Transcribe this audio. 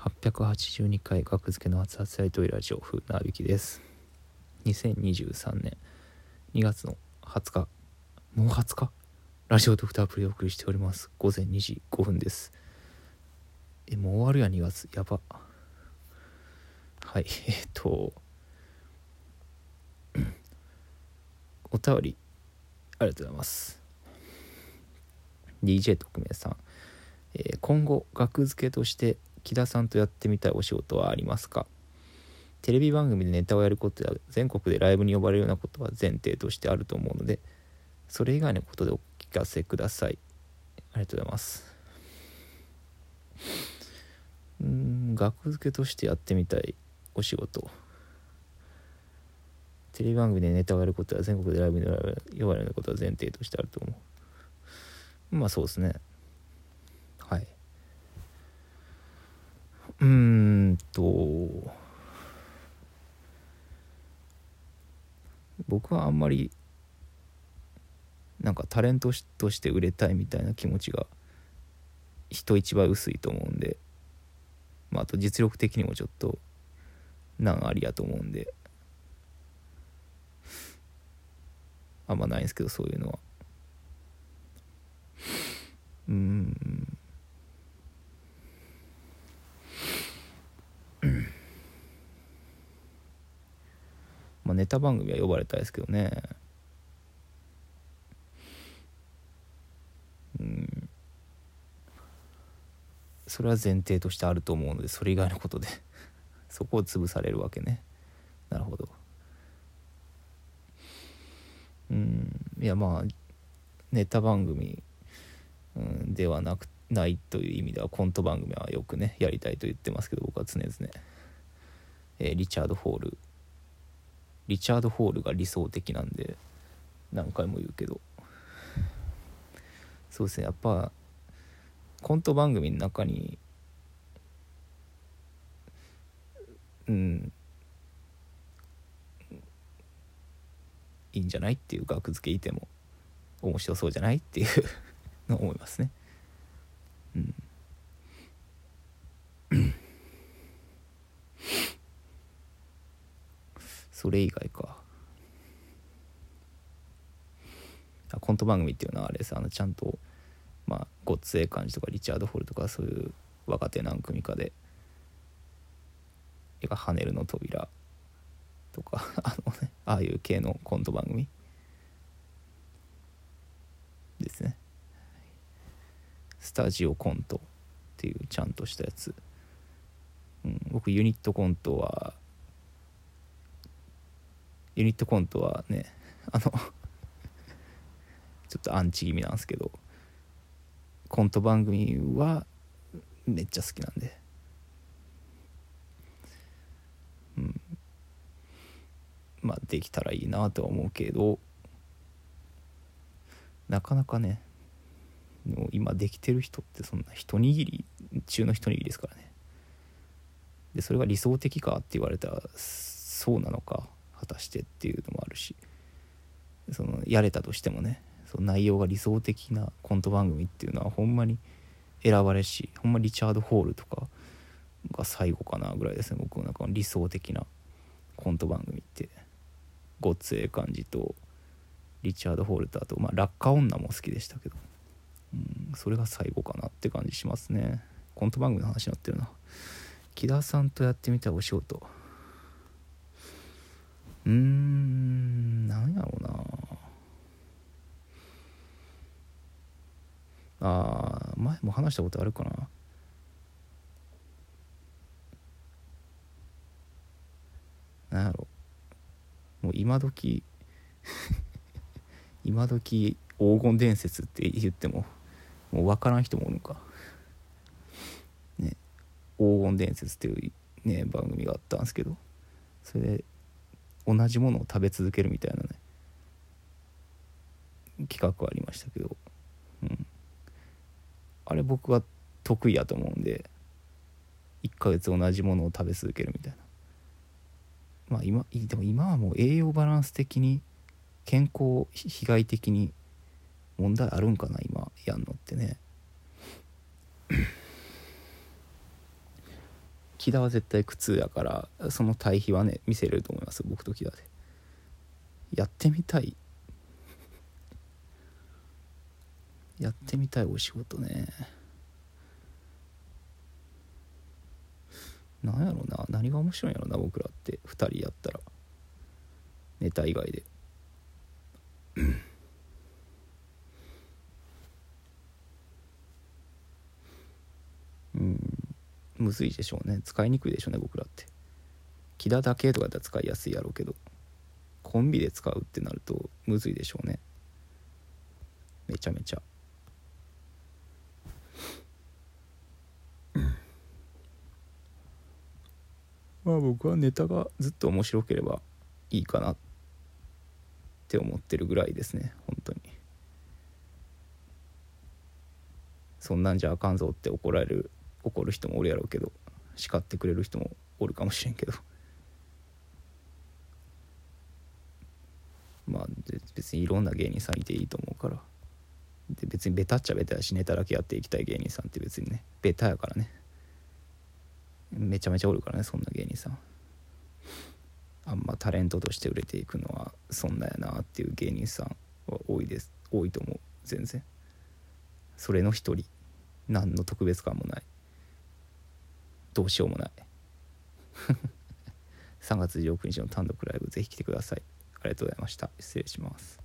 882回学付けの熱々ライトイラジオ風なびきです。2023年2月の20日。もう20日？ラジオと2アプリでお送りしております。午前2時5分です。えもう終わるや2月。やば。はいえっと。お便りありがとうございます。DJ 特命さん、えー今後学付けとして木田さんとやってみたいお仕事はありますか？テレビ番組でネタをやることや全国でライブに呼ばれるようなことは前提としてあると思うのでそれ以外のことでお聞かせください。ありがとうございます。うん学付けとしてやってみたいお仕事。テレビ番組でネタをやることや全国でライブに呼ばれるようなことは前提としてあると思う。まあそうですねはいうーんと。僕はあんまりなんかタレントとして売れたいみたいな気持ちが人一倍薄いと思うんで、まあ、あと実力的にもちょっと難ありやと思うんで。あんまないんですけどそういうのは。まあネタ番組は呼ばれたいですけどね。うん。それは前提としてあると思うのでそれ以外のことで。そこを潰されるわけね。なるほど。うん。いやまあネタ番組、うん、ではなくないという意味ではコント番組はよくねやりたいと言ってますけど僕は常々、えーリチャード・ホール。リチャード・ホールが理想的なんで何回も言うけど。そうですねやっぱコント番組の中にうんいいんじゃないっていう額付けいても面白そうじゃないっていうのを思いますね。うん。それ以外か。あコント番組っていうのはあれです。あのちゃんとまあごっつええ感じとかリチャード・ホールとかそういう若手何組かで「がハネルの扉」とか あのねああいう系のコント番組。ですね。スタジオコントっていうちゃんとしたやつ、うん、僕ユニットコントはユニットコントはねあの ちょっとアンチ気味なんですけどコント番組はめっちゃ好きなんで。うん。まあできたらいいなとは思うけどなかなかねもう今できてる人ってそんな一握り中の一握りですからね。でそれが理想的かって言われたらそうなのか。果たしてっていうのもあるしそのやれたとしてもねその内容が理想的なコント番組っていうのはほんまに選ばれしほんまリチャード・ホールとかが最後かなぐらいですね僕の中の理想的なコント番組って。ごっつええ感じとリチャード・ホールとあとまあ落下女も好きでしたけどうんそれが最後かなって感じしますね。コント番組の話になってるな。木田さんとやってみたお仕事。うーんなんやろうな。あ前も話したことあるかな。なんやろ。もう今時 今時黄金伝説って言ってももう分からん人もおるんか。ね黄金伝説っていうね番組があったんですけどそれで同じものを食べ続けるみたいなね企画はありましたけど、うん、あれ僕は得意やと思うんで1ヶ月同じものを食べ続けるみたいな。まあ今でも今はもう栄養バランス的に健康被害的に問題あるんかな今やんのってね。木田は絶対苦痛やからその対比はね見せれると思います僕と木田で。やってみたい。やってみたいお仕事ね。なんやろな何が面白いんやろな僕らって。2人やったら。ネタ以外で。むずいでしょうね。使いにくいでしょうね僕らって。木田だけとかだったら使いやすいやろうけどコンビで使うってなるとむずいでしょうね。めちゃめちゃ。まあ僕はネタがずっと面白ければいいかなって思ってるぐらいですね。本当に。そんなんじゃあかんぞって怒られる怒る人もおるやろうけど叱ってくれる人もおるかもしれんけど。まあ別にいろんな芸人さんいていいと思うから。で別にベタっちゃベタやしネタだけやっていきたい芸人さんって別にねベタやからね。めちゃめちゃおるからねそんな芸人さん。あんまタレントとして売れていくのはそんなやなっていう芸人さんは多いです多いと思う全然。それの一人。何の特別感もない。どうしようもない。3月16日の単独ライブぜひ来てください。ありがとうございました。失礼します。